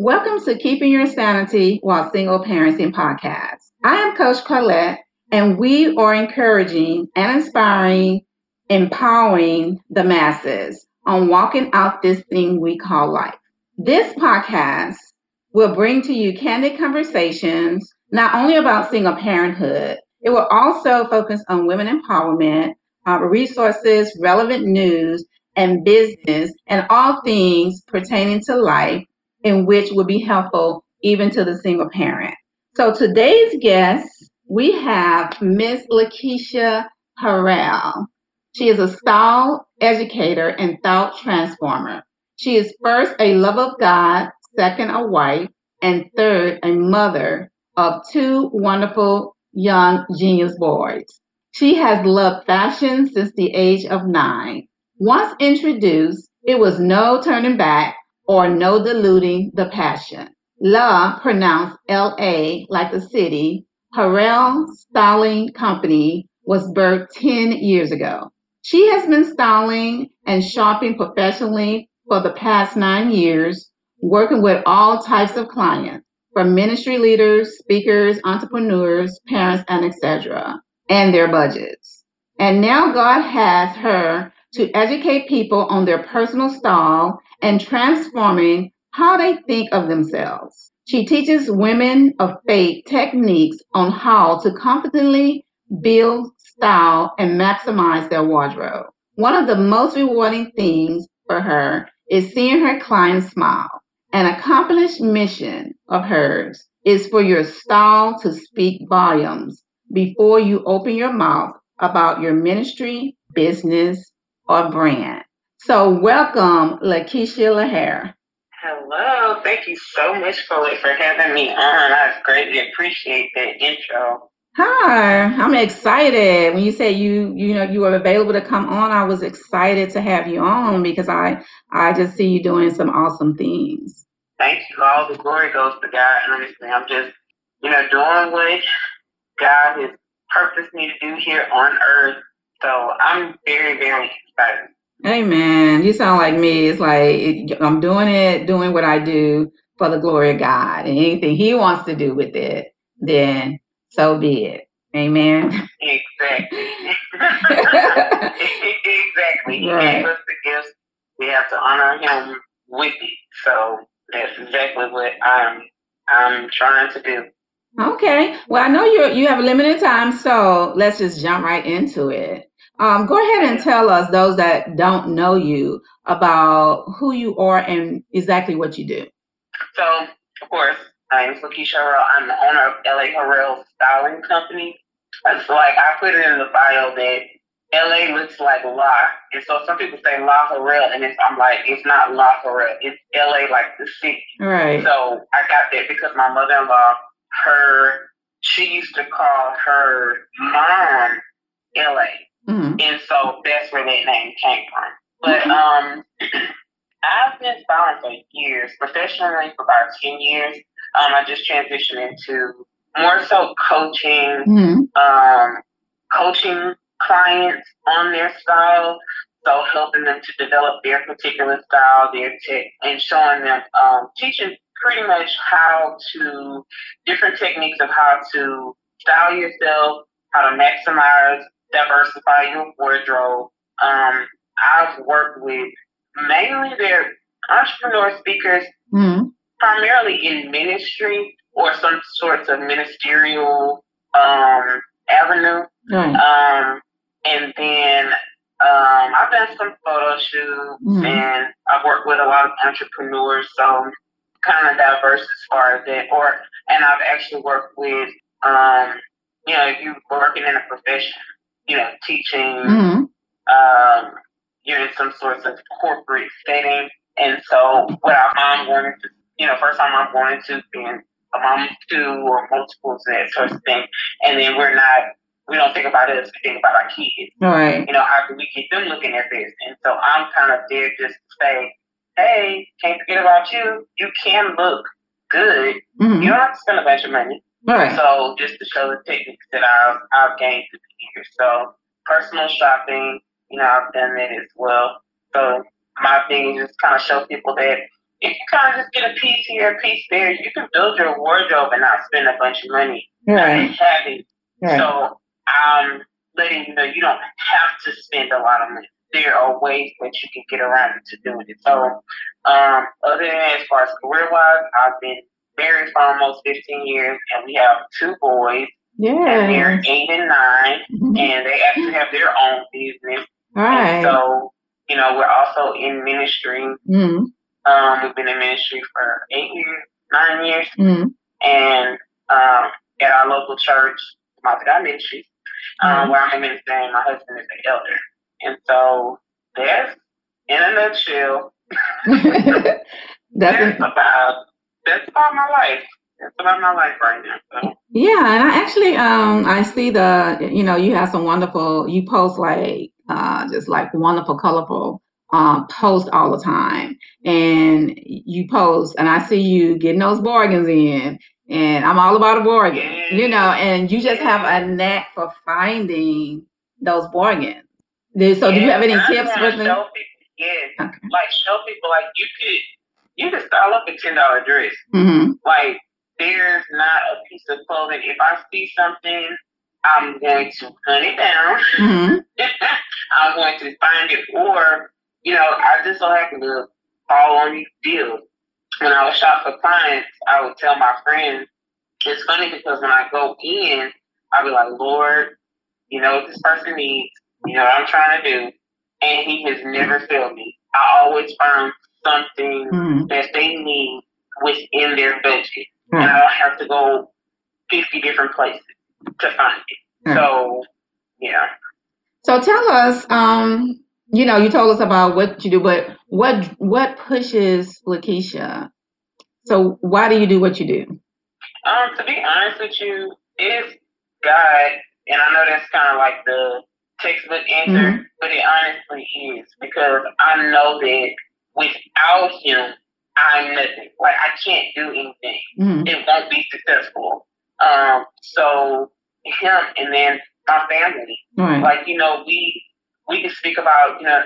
Welcome to Keeping Your Sanity While Single Parenting podcast. I am Coach Colette, and we are encouraging and inspiring, empowering the masses on walking out this thing we call life. This podcast will bring to you candid conversations not only about single parenthood, it will also focus on women empowerment, uh, resources, relevant news, and business, and all things pertaining to life in which would be helpful even to the single parent. So today's guest, we have Miss Lakeisha Harrell. She is a style educator and thought transformer. She is first a love of God, second a wife, and third a mother of two wonderful young genius boys. She has loved fashion since the age of nine. Once introduced, it was no turning back or no diluting the passion. La, pronounced L-A like the city, Harrell Styling Company was birthed 10 years ago. She has been styling and shopping professionally for the past nine years, working with all types of clients, from ministry leaders, speakers, entrepreneurs, parents, and etc., and their budgets. And now God has her to educate people on their personal style and transforming how they think of themselves. She teaches women of faith techniques on how to confidently build, style, and maximize their wardrobe. One of the most rewarding things for her is seeing her clients smile. An accomplished mission of hers is for your style to speak volumes before you open your mouth about your ministry, business, or brand. So welcome, Lakeisha LaHare. Hello, thank you so much, Chloe, for having me on. I greatly appreciate that intro. Hi, I'm excited. When you say you you know you were available to come on, I was excited to have you on because I I just see you doing some awesome things. Thank you. All the glory goes to God. Honestly, I'm just you know doing what God has purposed me to do here on earth. So I'm very very excited. Hey man, you sound like me. It's like I'm doing it, doing what I do for the glory of God, and anything He wants to do with it, then so be it. Amen. Exactly. exactly. He Right. gave us the gifts. We have to honor Him with it. So that's exactly what I'm I'm trying to do. Okay. Well, I know you you have a limited time, so let's just jump right into it. Um, go ahead and tell us those that don't know you about who you are and exactly what you do. So, of course, my name is Lakeisha Harrell. I'm the owner of LA Harrell Styling Company. It's like I put it in the bio that LA looks like La. And so some people say La Harrell, and it's, I'm like, it's not La Harrell. It's LA like the city. Right. So I got that because my mother-in-law, her, she used to call her mom LA. Hmm And so that's where that name came from. But um, I've been styling for years, professionally for about 10 years. Um, I just transitioned into more so coaching, hmm um, coaching clients on their style. So helping them to develop their particular style, their tech, and showing them, um, teaching pretty much how to, different techniques of how to style yourself, how to maximize, diversify your wardrobe. Um, I've worked with mainly their entrepreneur speakers, hmm primarily in ministry or some sorts of ministerial um, avenue. Right. Um, and then um, I've done some photo shoots Mhm. and I've worked with a lot of entrepreneurs, so kind of diverse as far as that. Or and I've actually worked with um, you know, if you're working in a profession, you know, teaching, hmm um, you're in some sorts of corporate setting. And so what our mom wanted to, you know, first time I'm wanted to being a mom of two or multiples and that sort of thing. And then we're not, we don't think about us, we think about our kids. Right. You know, how can we get them looking at this? And so I'm kind of there just to say, hey, can't forget about you. You can look good. hmm You don't have to spend a bunch of money. Right. So just to show the techniques that I've, I've gained through So personal shopping, you know, I've done that as well. So my thing is just kind of show people that if you kind of just get a piece here, a piece there, you can build your wardrobe and not spend a bunch of money. Right. Having Right. so I'm letting you know you don't have to spend a lot of money. There are ways that you can get around to doing it. So, um, other than that, as far as career wise, I've been married for almost 15 years, and we have two boys, and they're eight and nine, and they actually have their own business. All And right. so, you know, we're also in ministry. Mm, Um, we've been in ministry for eight years, nine years, mm, and um, at our local church, Mount God Ministries, um, where I'm a minister and my husband is an elder. And so that's, in a nutshell, that's that's about that's about my life. That's about my life right now. So yeah, and I actually um I see the you know you have some wonderful you post like uh just like wonderful colorful um posts all the time and you post and I see you getting those bargains in and I'm all about a bargain you know and you just have a knack for finding those bargains. So do you have any tips with me? Show people, yes, Okay. like show people like you could you could style up a ten dollar dress. Mm-hmm. Like there's not a piece of clothing. If I see something, I'm going to hunt it down. Mm-hmm. I'm going to find it, or you know, I just so happen to fall on these deals. When I was shop for clients, I would tell my friends. It's funny because when I go in, I'll be like, Lord, you know what this person needs. You know what I'm trying to do, and He has never failed me. I always find something Mm-hmm. that they need within their budget, and I don't have to go 50 different places to find it. Right. So, yeah. So tell us, um, you know, you told us about what you do, but what what pushes Lakeisha? So why do you do what you do? Um, to be honest with you, it's God, and I know that's kind of like the textbook answer, but it honestly is because I know that without Him, I'm nothing. Like I can't do anything. hmm It won't be successful. Um, so Him, and then my family. Right. Like you know, we we can speak about you know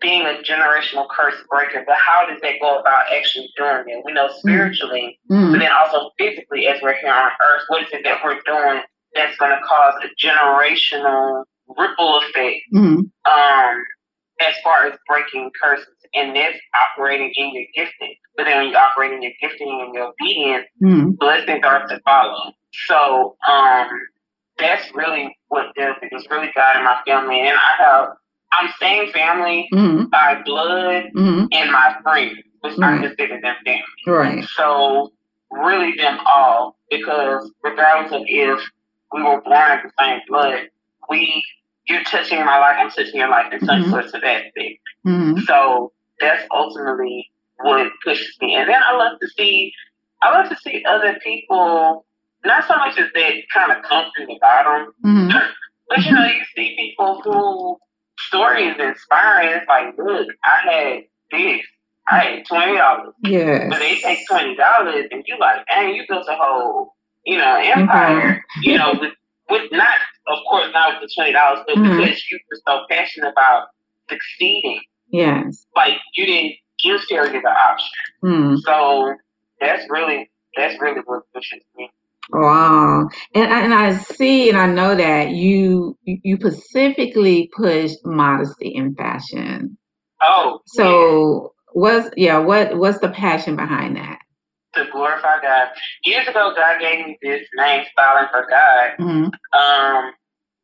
being a generational curse breaker, but how does that go about actually doing it? We know spiritually but hmm then also physically as we're here on earth, what is it that we're doing that's going to cause a generational ripple effect hmm um, as far as breaking curses? And that's operating in your gifting. But then when you operate in your gifting and your obedience, hmm blessings are to follow. So um, that's really what does it. It's really God and my family. And I have, I'm saying family hmm by blood hmm and my friends, which I Right. consider them family. Right. So really them all, because regardless of if we were born of the same blood, we you're touching my life, I'm touching your life in some Mhm. sorts of aspect. hmm So that's ultimately what pushes me. And then I love to see I love to see other people not so much as that kind of come through the bottom, hmm but you know, you see people who story is inspiring. It's like, look, I had this. I had twenty dollars. Yes. But they take twenty dollars, and you like, dang, you built a whole, you know, empire. you know, with with not, of course, not with the twenty dollars, but Mhm. because you were so passionate about succeeding, Yes. like you didn't give failure the option. Hmm. So that's really that's really what pushes me. Wow. And I- and I see and I know that you you specifically push modesty in fashion. Oh, So what's yeah, what what's the passion behind that? Yeah, to glorify God. Years ago, God gave me this name, Styling for God. hmm Um,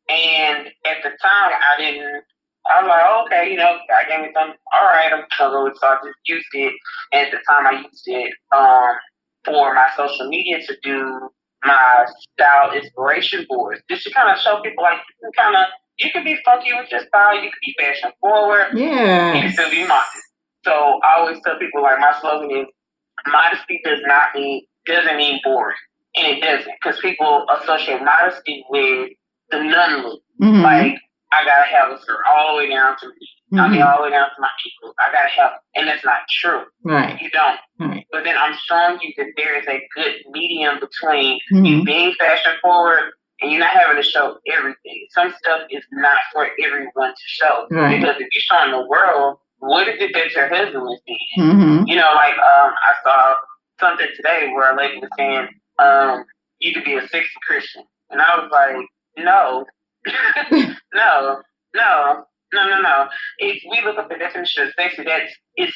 and at the time, I didn't. I was like, okay, you know, God gave me something. All right, I'm covered. So I just used it. And at the time, I used it um, for my social media to do my style inspiration boards, just to kind of show people like you can kind of you can be funky with your style. You can be fashion forward. You can still be modest. So I always tell people like my slogan is modesty does not mean doesn't mean boring, and it doesn't because people associate modesty with the nun look. hmm Like I gotta have a skirt all the way down to me. I mean hmm all the way down to my ankles. I gotta have, and that's not true. Right. You don't. Right. But then I'm showing you that there is a good medium between hmm you being fashion forward and you're not having to show everything. Some stuff is not for everyone to show. Right. Because if you're showing the world what is it that your husband is seeing? Mm-hmm. You know, like um, I saw something today where a lady was saying, um, you could be a sexy Christian. And I was like, no, no, no, no, no, no. If we look up the definition of sexy, that's it's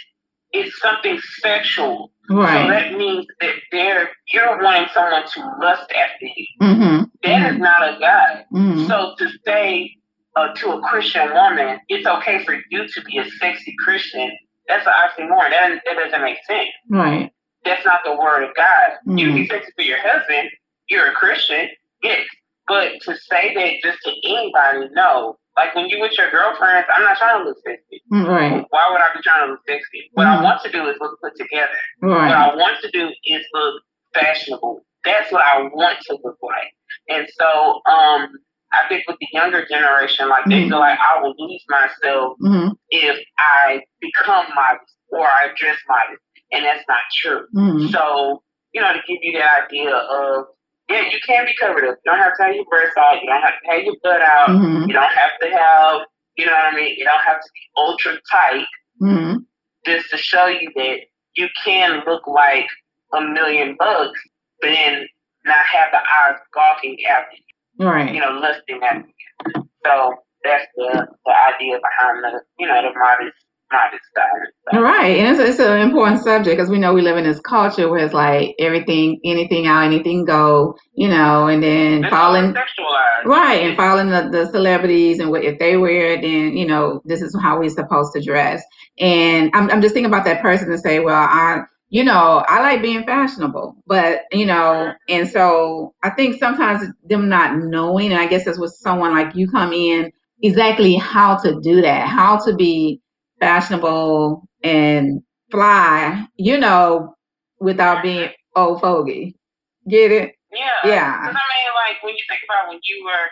it's something sexual. Right. So that means that they're you're wanting someone to lust after you. Mm-hmm. That is not a guy. Mm-hmm. So to say uh, to a Christian woman, it's okay for you to be a sexy Christian. That's an oxymoron. That, that doesn't make sense. Right. That's not the word of God. You Mhm. be sexy for your husband. You're a Christian, yes. But to say that just to anybody, no. Like when you with your girlfriends, I'm not trying to look sexy. Right. Why would I be trying to look sexy? What Mhm. I want to do is look put together. Right. What I want to do is look fashionable. That's what I want to look like. And so, um, I think with the younger generation, like they Mhm. feel like I will lose myself Mm-hmm. if I become modest or I dress modest, and that's not true. Mm-hmm. So, you know, to give you that idea of yeah, you can be covered up. You don't have to have your breasts out. You don't have to have your butt out. Mm-hmm. You don't have to have, you know what I mean. You don't have to be ultra tight Mm-hmm. just to show you that you can look like a million bucks, but then not have the eyes gawking at you, Right. you know, lusting after you. So that's the, the idea behind the, you know, the modest, modest style. So, Right, and it's, it's an important subject because we know we live in this culture where it's like everything, anything out, anything go, you know, and then it's following, right, and following the, the celebrities and what if they wear it, then you know this is how we're supposed to dress. And I'm I'm just thinking about that person and say, well, I, you know, I like being fashionable, but you know, and so I think sometimes them not knowing, and I guess that's what someone like you come in exactly how to do that, how to be fashionable and fly, you know, without being old fogey. Get it? Yeah. Yeah. I mean, like when you think about when you were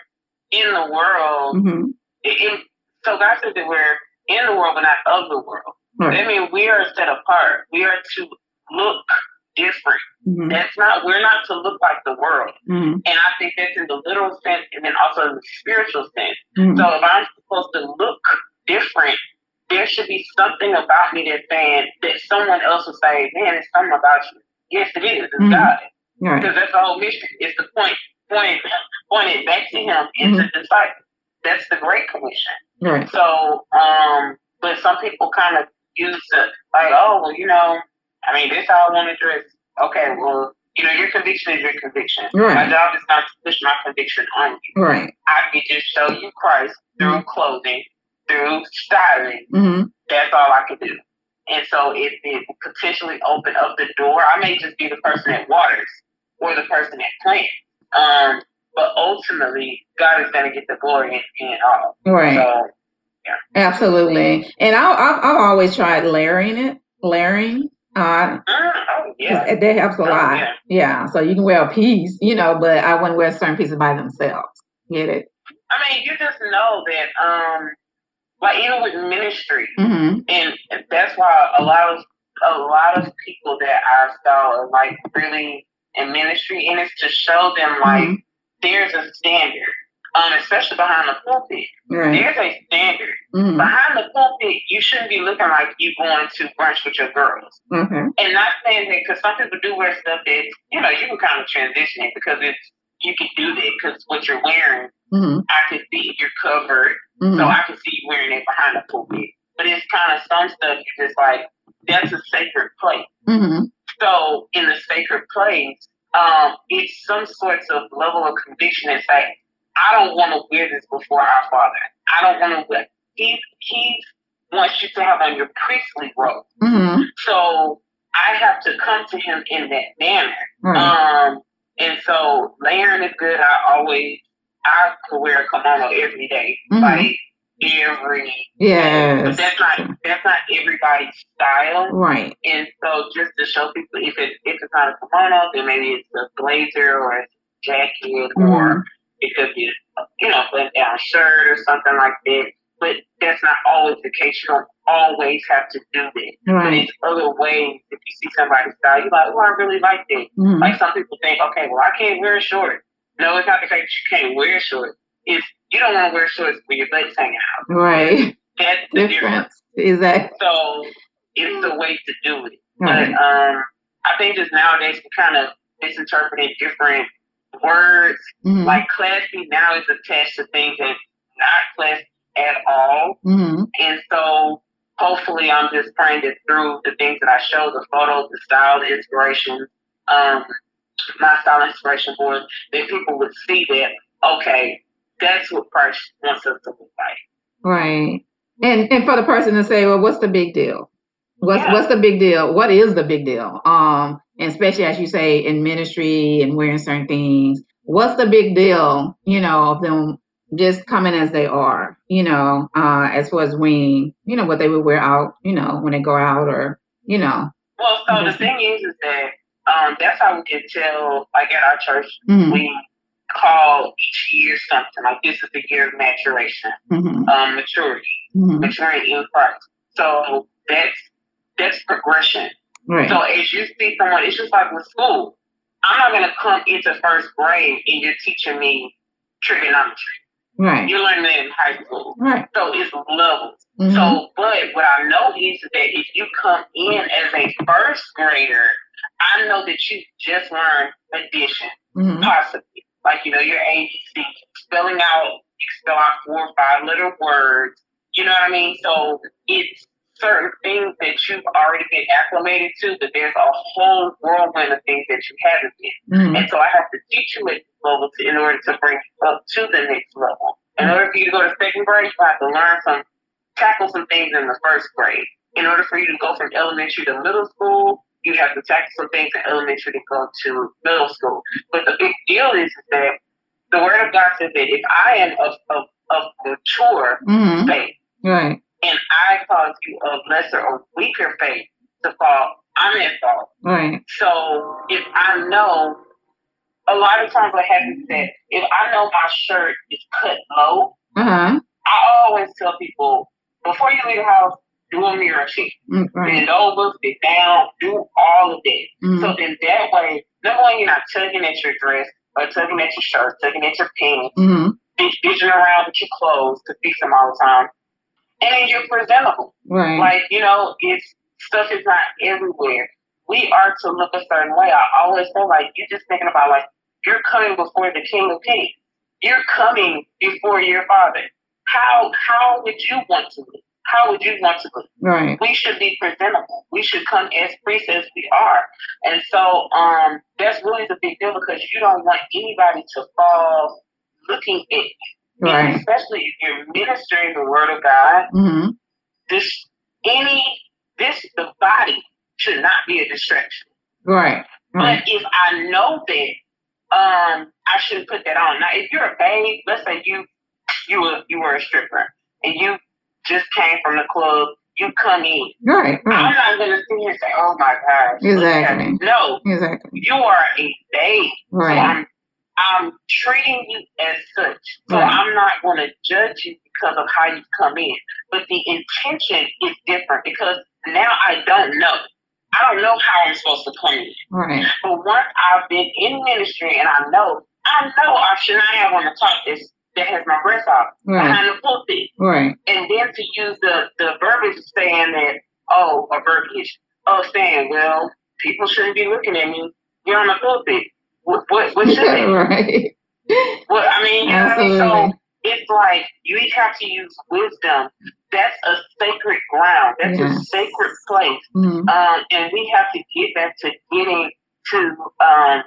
in the world, hmm it, it, so God said that we're in the world but not of the world. Right. That means we are set apart. We are to look different. hmm That's not we're not to look like the world. hmm And I think that's in the literal sense and then also in the spiritual sense. hmm So if I'm supposed to look different, there should be something about me that's saying that someone else will say, Man, it's something about you. Yes, it is. It's Mhm. God. Right. Because that's the whole mission. It's the point pointed pointed back to him and to disciples. That's the Great Commission. Right. So, um, but some people kind of use it like, oh, well, you know, I mean, this how I want to dress. Okay, well, you know, your conviction is your conviction. Right. My job is not to push my conviction on you. Right. I can just show you Christ through clothing, through styling. hmm That's all I can do. And so if it potentially open up the door, I may just be the person that waters or the person that plants. Um, but ultimately, God is going to get the glory in, in it all. Right. So, Absolutely. And I, I've, I've always tried layering it, layering. Uh, mm, oh, yeah. That helps a Oh, lot. yeah. Yeah. So you can wear a piece, you know, but I wouldn't wear certain pieces by themselves. Get it? I mean, you just know that, um, like even with ministry, Mm-hmm. and that's why a lot of a lot of people that I saw are like really in ministry, and it's to show them like Mhm. there's a standard, um, especially behind the pulpit. Right. There's a standard Mm-hmm. behind the pulpit. You shouldn't be looking like you're going to brunch with your girls, Okay. and not saying that because some people do wear stuff that you know you can kind of transition it because it's you can do that because what you're wearing, Mm-hmm. I can see you're covered Mm-hmm. so I can see you wearing it behind the pulpit. But it's kind of some stuff you just like, that's a sacred place. Mm-hmm. So in the sacred place, um, it's some sorts of level of conviction that say, I don't want to wear this before our Father. I don't want to wear. He he wants you to have on your priestly robe. Mm-hmm. So I have to come to Him in that manner. Right. Um, and so layering is good. I always I could wear a kimono every day, Mhm. like every. yeah. But that's not that's not everybody's style. Right. And so just to show people, if it if it's not a kimono, then maybe it's a blazer or a jacket, or Mhm. It could be you know button down shirt or something like that. But that's not always the case. You don't always have to do that. But it's other ways. If you see somebody's style, you're like, oh, I really like that. Mm-hmm. Like some people think, okay, well, I can't wear a short. No, it's not the fact that you can't wear shorts. It's you don't want to wear shorts with your butt's hanging out. Right. That's the difference. Difference. Exactly. So it's the way to do it. Right. But um, I think just nowadays we kind of misinterpreting different words. Mm-hmm. Like classy now is attached to things that not classy at all. Mm-hmm. And so hopefully I'm just praying that through the things that I show, the photos, the style, the inspiration, um, my style inspiration board, that people would see that, okay, that's what Christ wants us to look like. Right. And and for the person to say, well, what's the big deal? What's yeah. what's the big deal? What is the big deal? Um, and especially as you say in ministry and wearing certain things, what's the big deal? You know, of them just coming as they are. You know, uh, as far as wearing, you know, what they would wear out. You know, when they go out or you know. Well, so the thing is, is that um, that's how we can tell. Like at our church, mm-hmm. we call each year something like this is the year of maturation, mm-hmm. um, maturity, mm-hmm. maturing in Christ. So that's that's progression. Right. So as you see someone, it's just like with school. I'm not gonna come into first grade and you're teaching me trigonometry. Right. You learn that in high school. Right. So it's levels. Mm-hmm. So, but what I know is that if you come in as a first grader, I know that you just learned addition, mm-hmm. possibly. Like, you know, your ABC, spelling out, you spell out four or five little words. You know what I mean? So it's certain things that you've already been acclimated to, but there's a whole whirlwind of things that you haven't been. Mm-hmm. And so I have to teach you at this level to, in order to bring you up to the next level. In mm-hmm. order for you to go to second grade, you have to learn some, tackle some things in the first grade. In order for you to go from elementary to middle school, you have to tackle some things in elementary to go to middle school. But the big deal is that the Word of God says that if I am of, of, of mature mm-hmm. faith, right and I cause you of lesser or weaker faith to fall, I'm at fault. Right. So if I know, a lot of times what happens is that if I know my shirt is cut low, uh-huh. I always tell people before you leave the house, do a mirror check. Mm, right. Bend over, sit down, do all of that. Mm-hmm. So then that way, number one, you're not tugging at your dress or tugging at your shirt, tugging at your pants, mm-hmm. bitching around with your clothes to fix them all the time and you're presentable. Right. Like, you know, it's stuff is not everywhere. We are to look a certain way. I always feel like you're just thinking about like you're coming before the King of Kings. You're coming before your Father. How how would you want to live? How would you want to live? Right. We should be presentable. We should come as priests as we are. And so um that's really the big deal because you don't want anybody to fall looking at you Right. especially if you're ministering the word of God, mm-hmm. this any this the body should not be a distraction. Right. right. But if I know that, um, I shouldn't put that on. Now, if you're a babe, let's say you you were you were a stripper and you just came from the club, you come in. Right. right. I'm not gonna sit here and say, "Oh my gosh." Exactly. No. Exactly. You are a babe. Right. So I'm I'm treating you as such. So right. I'm not going to judge you because of how you come in. But the intention is different because now I don't know. I don't know how I'm supposed to come in. Right. But once I've been in ministry and I know, I know I should not have on the top this that has my breath out right. behind the pulpit. Right. And then to use the, the verbiage saying that, oh, a verbiage oh, saying, well, people shouldn't be looking at me. You're on the pulpit. What, what, what should they? right. Well, I mean, you Absolutely. know what I mean? So it's like you each have to use wisdom. That's a sacred ground. That's yes. a sacred place. Mm-hmm. Um, and we have to get back to getting to um,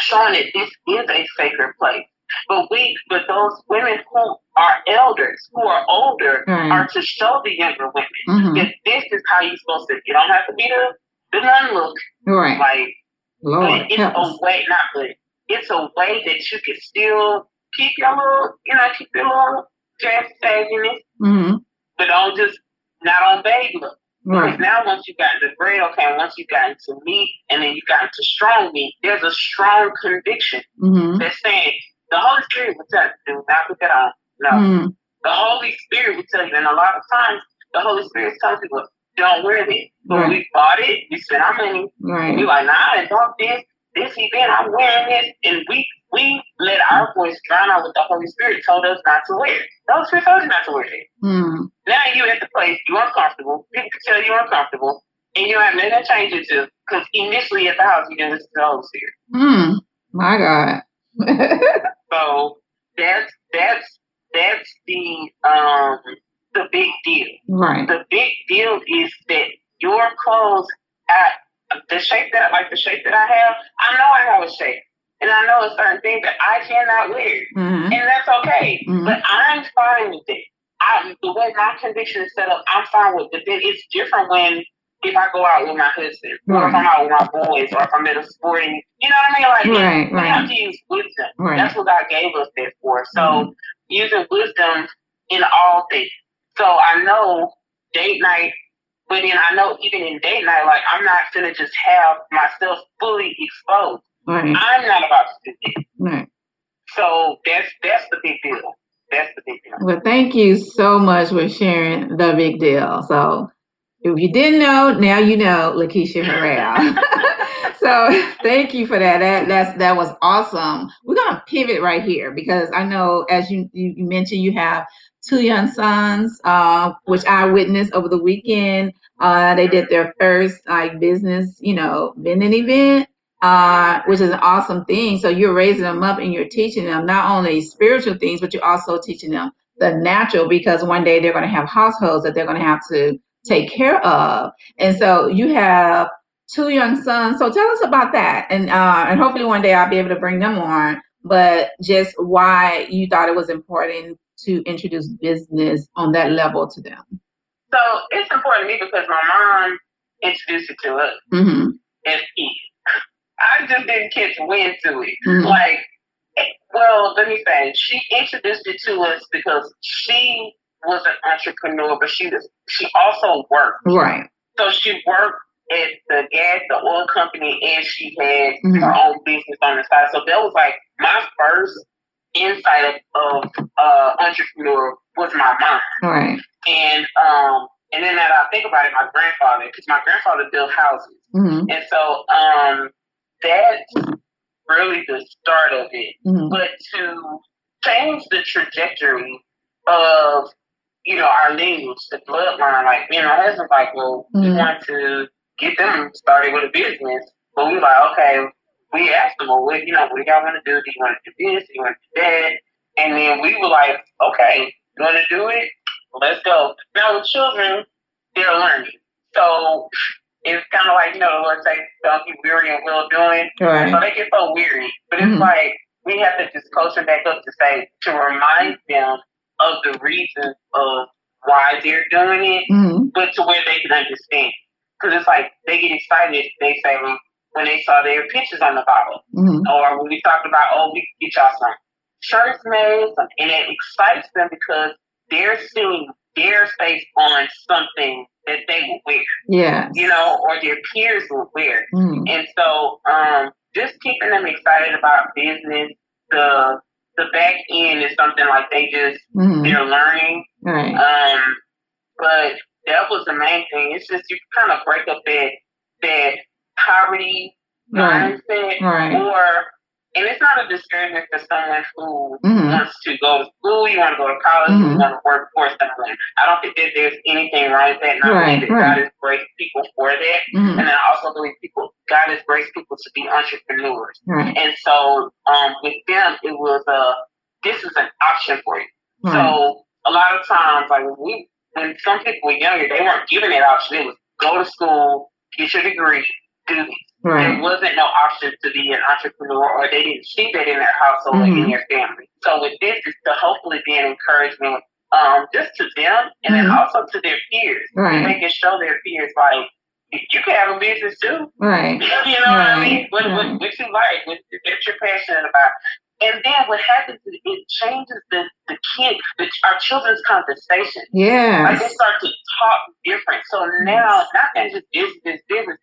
showing that this is a sacred place. But we, but those women who are elders, who are older, right. are to show the younger women mm-hmm. that this is how you're supposed to. You don't have to be the the nun look. Right. Like Lord, but it's a way, not good. It's a way that you can still keep your little, you know, keep your little dress sagginess, mm-hmm. but don't just not on baby look. Right. Because now once you got into bread, okay, once you got into meat, and then you got into strong meat, there's a strong conviction mm-hmm. that's saying the Holy Spirit will tell you, do not put that on. No. Mm-hmm. The Holy Spirit will tell you, and a lot of times the Holy Spirit tells people, don't wear it. But right. we bought it, we spent our money. Right. We like, nah, I bought this. this event, I'm wearing this, and we we let our voice drown out what the Holy Spirit told us not to wear. The Holy Spirit told us not to wear it. Mm. Now you at the place, you're uncomfortable. People can tell you're uncomfortable, and you don't have nothing to change it to. Because initially at the house, you didn't listen to the Holy Spirit. Mm. My God. So that's that's that's the um the big deal. right. The big deal is that your clothes at the shape that like the shape that I have, I know I have a shape. And I know a certain thing that I cannot wear. hmm And that's okay. Mhm. But I'm fine with it. I the way my condition is set up, I'm fine with it. But it's different when if I go out with my husband, or if I'm out with my boys, or if I'm at a sporting, you know what I mean? Like Right, we right. have to use wisdom. Right. That's what God gave us that for. So Mhm. using wisdom in all things. So I know date night, but then I know even in date night, like I'm not gonna just have myself fully exposed. Right. I'm not about to do that. Right. So that's that's the big deal. That's the big deal. Well, thank you so much for sharing the big deal. So, if you didn't know, now you know, Lakeisha Harrell. so, thank you for that. That that's that was awesome. We're gonna pivot right here because I know, as you, you mentioned, you have two young sons, uh, which I witnessed over the weekend. Uh, they did their first like business, you know, vending event uh, which is an awesome thing. So you're raising them up and you're teaching them not only spiritual things, but you're also teaching them the natural because one day they're going to have households that they're going to have to take care of. And so you have two young sons. So tell us about that. And uh, and hopefully one day I'll be able to bring them on. But just why you thought it was important to introduce business on that level to them. So it's important to me because my mom introduced it to us hmm as kids. I just didn't catch wind to it. Mhm. Like, well, let me say, she introduced it to us because she was an entrepreneur, but she was she also worked. Right. So she worked at the gas, the oil company, and she had Mhm. her own business on the side. So that was like my first insight of, of uh, entrepreneur was my mom. Right. And um, and then that I think about it, my grandfather, because my grandfather built houses, hmm and so um, that's really the start of it. hmm But to change the trajectory of you know our lineage, the bloodline, like me and my husband's like, well, we Mhm. want to get them started with a business, but we like, okay, we asked them, well, what, you know, what do y'all want to do? Do you want to do this? Do you want to do that? And then we were like, okay, you want to do it? Let's go. Now with children, they're learning. So it's kind of like, you know, the Lord say, don't be weary and well doing. Right. So they get so weary. But it's Mhm. like, we have to just coach them back up to say, to remind them of the reasons of why they're doing it, hmm but to where they can understand. Because it's like, they get excited, they say, when they saw their pictures on the bottle hmm or when we talked about, oh, we get y'all some shirts made, some- and it excites them because they're seeing their face on something that they will wear, Yes. you know, or their peers will wear. Mhm. And so, um, just keeping them excited about business, the the back end is something like they just Mhm. they're learning. Right. Um, but that was the main thing. It's just you kind of break up that that poverty Right. mindset Right. or and it's not a discouragement for someone who Mhm. wants to go to school, you want to go to college, you Mhm. want to work for someone. I don't think that there's anything wrong with that. And I Right, believe that right. God has graced people for that. Mhm. And I also believe people God has graced people to be entrepreneurs. Right. And so um, with them it was uh this is an option for you. Right. So a lot of times like when we when some people were younger, they weren't given that option. It was go to school, get your degree, do this. There wasn't no option to be an entrepreneur, or they didn't see that in their household or Mhm. in their family. So with this, is to hopefully be an encouragement, um, just to them and then Mhm. also to their peers. Right. They can show their peers like you can have a business too. Right. You know what I mean? Right, What, right. what, what you like, what, what you're passionate about. And then what happens is it changes the, the kid, the, our children's conversation. Yeah. Like they start to talk different. So now, not that just business, business,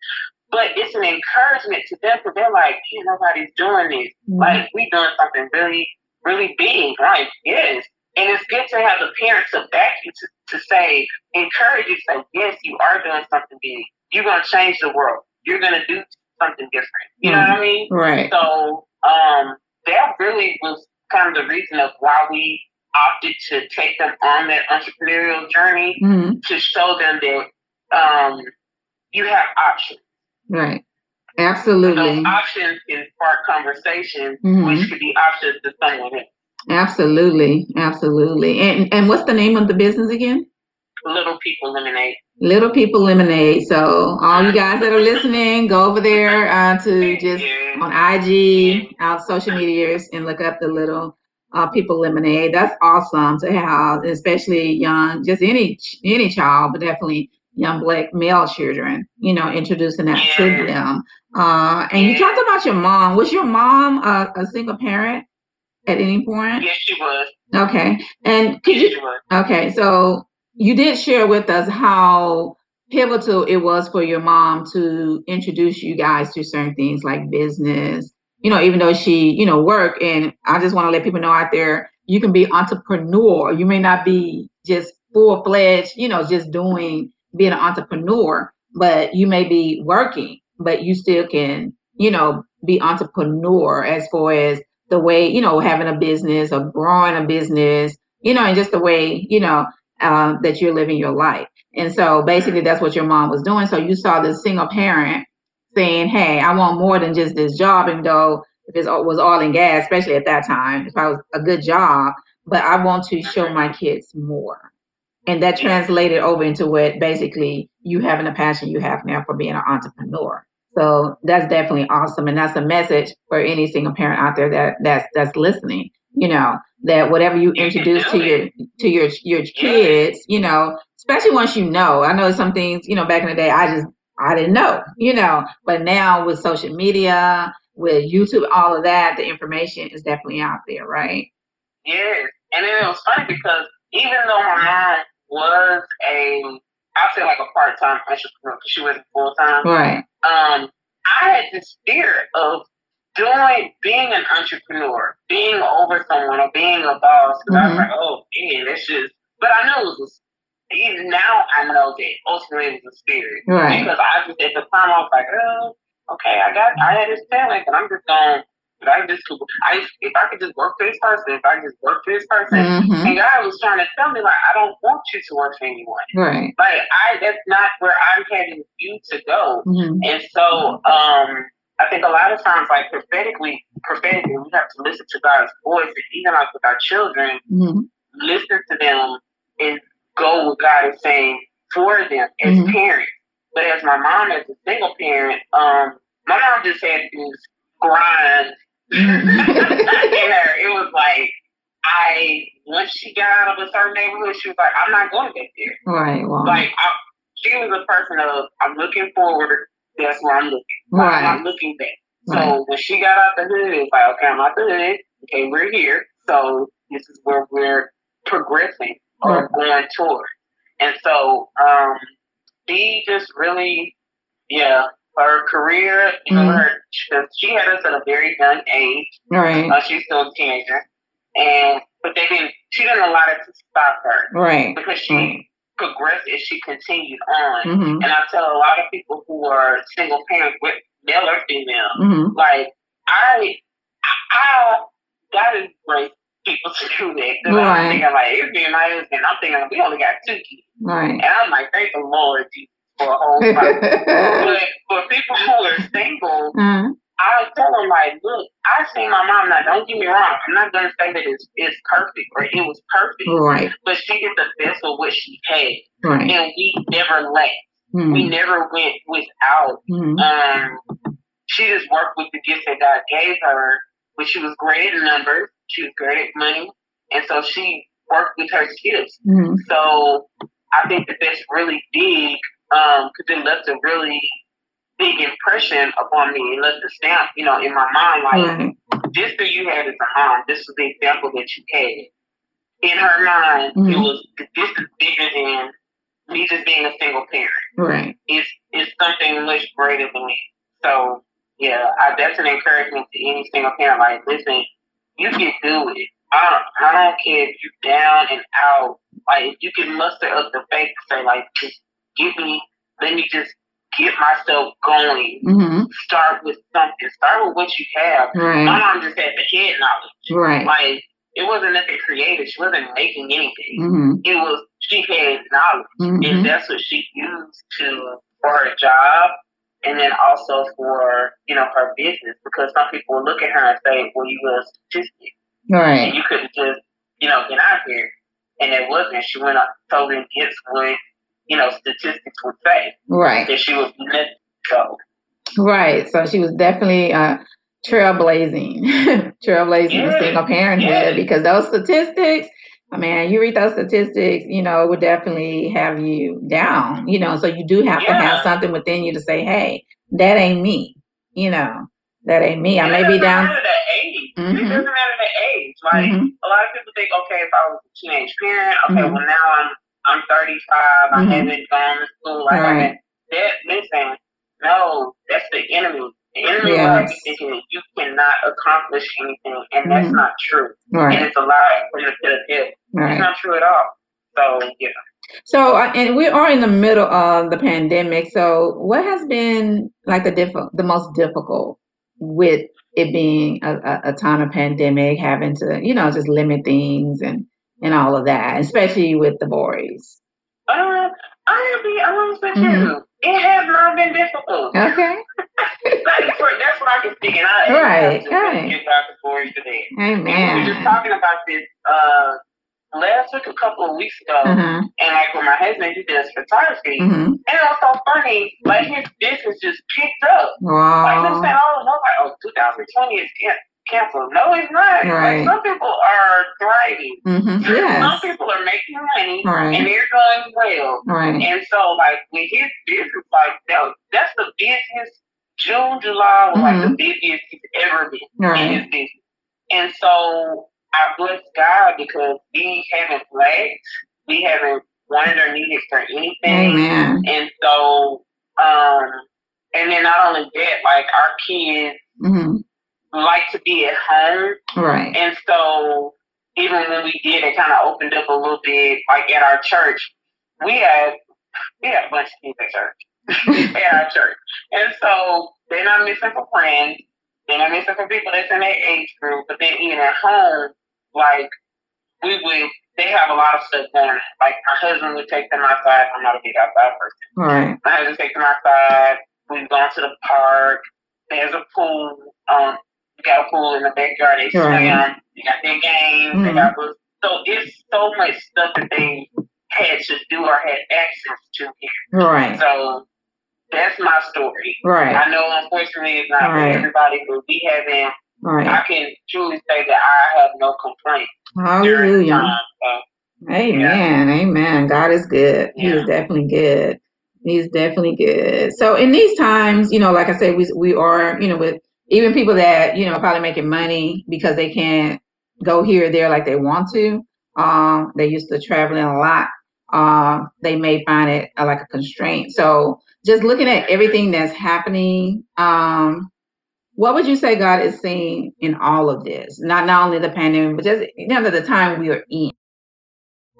but it's an encouragement to them because they're like, hey, nobody's doing this. Mhm. Like we doing something really, really big. Like yes, and it's good to have the parents to back you to, to say, encourage you, to say yes, you are doing something big. You're gonna change the world. You're gonna do something different. You mm. know what I mean? Right. So um, that really was kind of the reason of why we opted to take them on that entrepreneurial journey mm-hmm. to show them that um, you have options. Right. Absolutely. those options can spark conversation, mm-hmm. which could be options to someone else. Absolutely, absolutely. And and what's the name of the business again? Little People Lemonade. Little People Lemonade. So all you guys that are listening, go over there uh, to just on IG, out social medias, and look up the Little uh, People Lemonade. That's awesome to have, especially young, just any any child, but definitely young black male children. You know, introducing that yeah. to them. Uh, and yeah. you talked about your mom. Was your mom uh, a single parent? at any point? Yes, she was. Okay. And could yes, you? Okay, so you did share with us how pivotal it was for your mom to introduce you guys to certain things like business. You know, even though she, you know, work, and I just want to let people know out there, you can be entrepreneur. You may not be just full fledged, you know, just doing being an entrepreneur, but you may be working, but you still can, you know, be entrepreneur as far as the way, you know, having a business or growing a business, you know, and just the way, you know, uh, that you're living your life. And so basically that's what your mom was doing. So you saw this single parent saying, Hey, I want more than just this job. And though if it was all in gas, especially at that time, if I was a good job, but I want to show my kids more. And that translated over into what basically you having a passion you have now for being an entrepreneur. So that's definitely awesome. And that's a message for any single parent out there that that's that's listening. You know, that whatever you introduce to your to your your kids, you know, especially once you know. I know some things, you know, back in the day I just I didn't know, you know, but now with social media, with YouTube, all of that, the information is definitely out there, right? Yes. And it was funny because even though my mom was a I'll say like a part time entrepreneur because she wasn't full time. Right. Um, I had this fear of doing being an entrepreneur, being over someone or being a boss. Because mm-hmm. I was mm-hmm. like, oh man, that's just. But I know it was. Even now, I know that ultimately it was a spirit. Right. Because I just at the time I was like, oh, okay, I got, I had this talent, and I'm just going but I just, I if I could just work for this person, if I could just work for this person, mm-hmm. and God was trying to tell me like, I don't want you to work for anyone. Right. Like I, that's not where I'm heading you to go. Mm-hmm. And so, um, I think a lot of times, like prophetically, prophetically, we have to listen to God's voice, and even like with our children, mm-hmm. listen to them and go with God is saying for them as mm-hmm. parents. But as my mom, as a single parent, um, my mom just had this grind it was like I once she got out of a certain neighborhood, she was like, I'm not going back there. Right. Wow. Like I, she was a person of I'm looking forward. That's where I'm looking. Like, right. I'm looking back. So right. when she got out the hood, it was like, okay, I'm out the hood. Okay, we're here. So this is where we're progressing or right. going toward. And so um, she just really, yeah, her career, you know, mm-hmm. her she had us at a very young age. Right. Uh, she's still a teenager, and but they didn't. She didn't allow it to stop her. Right. Because she right. progressed as she continued on. Mm-hmm. And I tell a lot of people who are single parents, with male or female, mm-hmm. like I, I, God is great people to do that. Because right. I'm thinking like it's being my husband. I'm thinking we only got two kids. Right. And I'm like, thank the Lord Jesus for a whole but for people who are single, mm-hmm. I tell them like, look, I see my mom. Now, don't get me wrong. I'm not gonna say that it's, it's perfect or it was perfect. Right. But she did the best of what she had, right. and we never lacked. Mm-hmm. We never went without. Mm-hmm. Um, she just worked with the gifts that God gave her, but she was great at numbers. She was great at money, and so she worked with her gifts. Mm-hmm. So I think that that's really big um, it left a really big impression upon me. It left a stamp, you know, in my mind. Like mm-hmm. this that you had as a mom, this was the example that you had. In her mind, mm-hmm. it was this is bigger than me just being a single parent. Right. It's it's something much greater than me. So yeah, I, that's an encouragement to any single parent. Like, listen, you can do it. I don't, I don't care if you're down and out. Like, if you can muster up the faith to say, like, just give me, let me just get myself going, Mm-hmm. start with something. Start with what you have. My mom just had the head knowledge. Right. Like it wasn't nothing creative. She wasn't making anything. Mm-hmm. It was she had knowledge, Mm-hmm. and that's what she used to for her job, and then also for you know her business. Because some people look at her and say, "Well, you were a statistic, and Right. you couldn't just you know get out here." And it wasn't. She went up totally against what you know statistics would say Right. that she was missing. So Right. So she was definitely uh, trailblazing, trailblazing the Yeah, single parenthood yeah. because those statistics, I mean, you read those statistics, you know, it would definitely have you down, you know. So you do have to have something within you to say, hey, that ain't me, you know, that ain't me. I may be down. matter the age. It doesn't matter the age. Like Mhm. a lot of people think, okay, if I was a teenage parent, okay, Mhm. well now I'm I'm 35. I Mhm. haven't gone to school. Like I Right. haven't. That listen, no, that's the enemy. The enemy will have you thinking that you cannot accomplish anything, and that's Mhm. not true. Right. And it's a lie from the pit of hell. It's not true at all. So yeah. So, uh, and we are in the middle of the pandemic. So, what has been like the diff- the most difficult with it being a, a, a time of pandemic, having to, you know, just limit things and and all of that, especially with the boys. Uh, I'll be honest with Mhm. you. It has not been difficult. Okay. Like, for, that's what I can speak, and I Right, just right. give God the glory for that. And we were just talking about this uh last week, a couple of weeks ago, Uh-huh. and like when my husband he does photography, hmm and it was so funny. Like his business just picked up. Wow. Like him Wow. saying, "Oh, no, like, oh, 2020 is can- canceled." No, it's not. Right. Like some people are thriving. hmm Some people are making money, Right. and they're doing well. Right. And so, like, with his business, like, that, that's the busiest June, July was like the busiest he's ever been in his business. And so, I bless God because we haven't lacked, we haven't wanted or needed for anything. Amen. And so, um, and then not only that, like, our kids hmm like to be at home. Right. And so, even when we did, it kind of opened up a little bit. Like at our church, we had we had a bunch of kids at church at our church, and so they're not missing for friends. They're not missing for people that's in their age group. But then even at home, like we would, they have a lot of stuff going on. Like my husband would take them outside. I'm not a big outside person. Right. My husband take them outside. We've gone to the park. There's a pool. Um, we got a pool in the backyard. They swim. Right. They got their games. They Mhm. got books. so it's so much stuff that they had to do or had access to here. Right. So that's my story. Right. I know, unfortunately, it's not Right. for everybody, but we haven't. Right. I can truly say that I have no the Hallelujah. time. So, Amen. Amen. God is good. He is definitely good. He's definitely good. So in these times, you know, like I said, we we are, you know, with even people that, you know, probably making money because they can't go here or there like they want to. Um, they used to traveling a lot. Um, they may find it uh, like a constraint. So just looking at everything that's happening, um, what would you say God is seeing in all of this? Not not only the pandemic, but just you know the time we are in.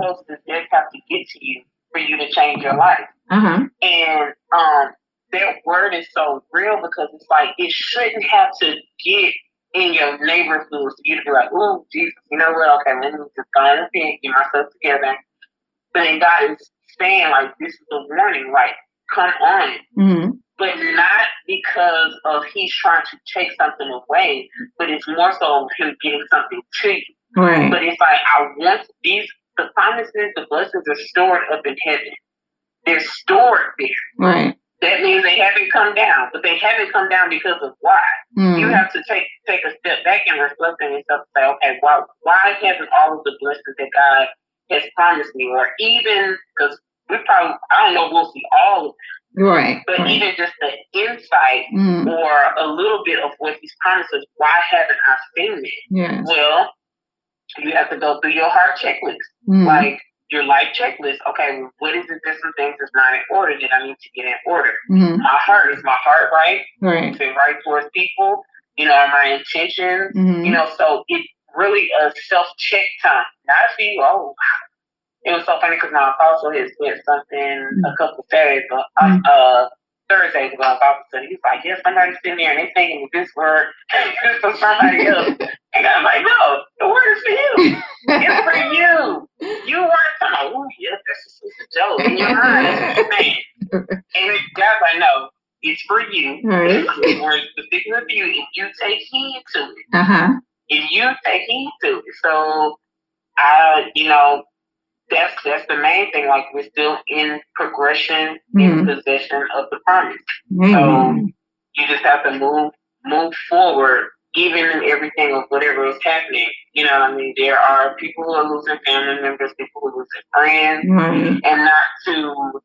just have to get to you for you to change your life. Uh huh. And um, that word is so real because it's like it shouldn't have to get in your neighborhood for you to be like, oh, Jesus, you know what? Okay, let me just go and get myself together. But then God is saying, like, this is a warning, like, come on. hmm But not because of he's trying to take something away, but it's more so him getting something to you. Right. But it's like I want these the promises, the blessings are stored up in heaven. They're stored there. Right. That means they haven't come down, but they haven't come down because of why. You Mm. have to take take a step back and reflect on yourself and say, okay, why why hasn't all of the blessings that God has promised me, or even because we probably I don't know we'll see all of them, Right. but right. even just the insight Mm. or a little bit of what He's promised us, why haven't I seen it? Yes. Well, you have to go through your heart checklist Mm. like your life checklist. Okay, what is it? There's some things that's not in order that I need to get in order. Mhm. My heart is my heart right? Right. Is it right towards people? You know, are my intentions? Mhm. You know, so it's really a self check time. Not for you. Oh, it was so funny because my apostle had said something a couple of days, but Mm. uh, Thursday to go to Bible study. He's like, yeah, somebody's sitting there and they thinking this word is for somebody else. and I'm like, no, the word is for you. It's for you. You weren't talking oh, yeah, that's just a joke. Mind, you're saying. And God's like, no, it's for you. Right. We're speaking of you. If you take heed to it, Uh-huh. if you take heed to it. So, I, you know, that's that's the main thing. Like we're still in progression, in Mhm. possession of the promise. So You just have to move move forward, even in everything of whatever is happening. You know, what I mean, there are people who are losing family members, people who are losing friends, Right. and not to.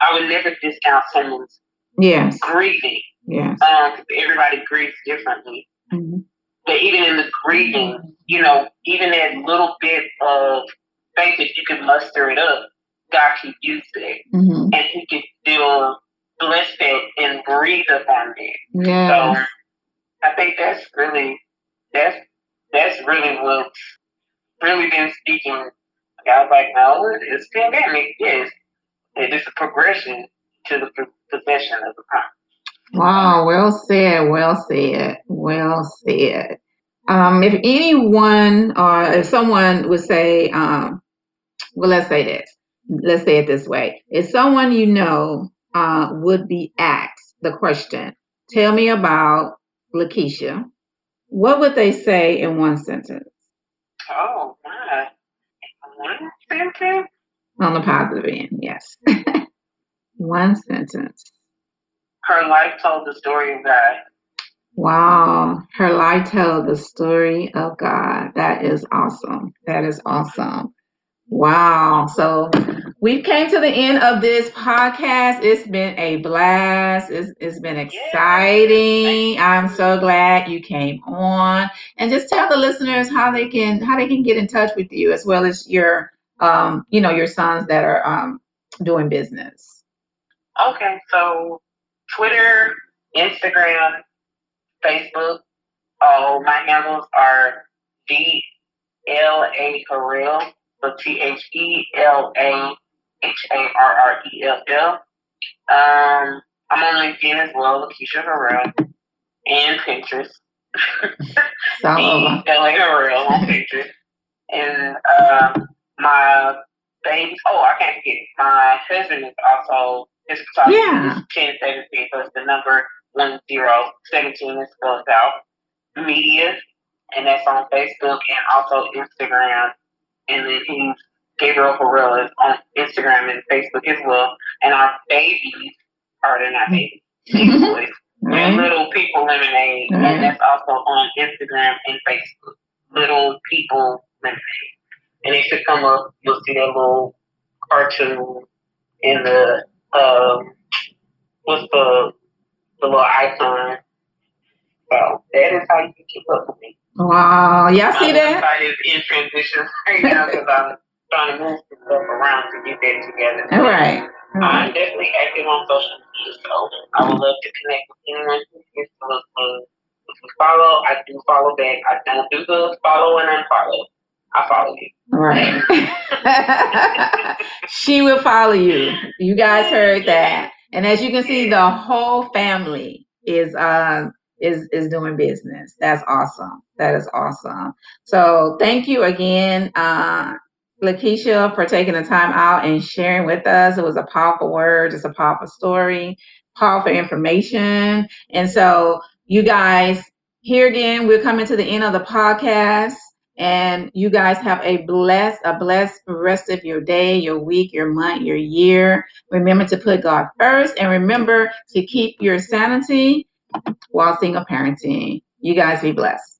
I would never discount someone's Yes. grieving. Yes. Um, everybody grieves differently. Mhm. But even in the grieving, you know, even that little bit of faith, if you can muster it up, God can use it, Mhm. and He can still bless it and breathe upon it. Yes. So I think that's really that's that's really what's really been speaking. I was like, no, it's pandemic, yes. It is a progression to the possession of the promise. Wow, well said, well said, well said. Um, if anyone or if someone would say, um, well, let's say this, let's say it this way. If someone you know uh, would be asked the question, tell me about Lakeisha, what would they say in one sentence Oh my. One sentence? on the positive end? Yes. one sentence. Her life told the story of God. Wow, her life tells the story of God. That is awesome. That is awesome. Wow. So we came to the end of this podcast. It's been a blast. It's, it's been exciting. I'm so glad you came on. And just tell the listeners how they can how they can get in touch with you as well as your um, you know, your sons that are um doing business. Okay, so Twitter, Instagram, Facebook. All my handles are D L A Harrell, so T H E L A H A R R E L L. Um, I'm on LinkedIn as well, Lakeisha Harrell, and Pinterest. It's all over. D L A Harrell on Pinterest, and um, my baby. Oh, I can't forget. My husband is also his photography Yeah. is ten seventeen, so it's the number one zero seventeen is spelled out. Media, and that's on Facebook and also Instagram. And then he's Gabriel Harrell is on Instagram and Facebook as well. And our babies are they're not babies, boys. They're Right? Little People Lemonade, Right. and that's also on Instagram and Facebook. Little People Lemonade. And if should come up, you'll see that little cartoon in the um, what's the the little icon. So that is how you can keep up with me. Wow. Y'all see My that? website is in transition right now because I'm trying to move stuff around to get that together. All right. All I'm definitely active on social media, so I would love to connect with anyone who is listening. If you follow, I do follow back. I don't do the follow and unfollow. I follow you. Right. she will follow you. You guys heard that. And as you can see, the whole family is uh is is doing business. That's awesome. That is awesome. So thank you again, uh Lakeisha, for taking the time out and sharing with us. It was a powerful word, just a powerful story, powerful information. And so you guys, here again, we're coming to the end of the podcast. And you guys have a blessed, a blessed rest of your day, your week, your month, your year. Remember to put God first and remember to keep your sanity while single parenting. You guys be blessed.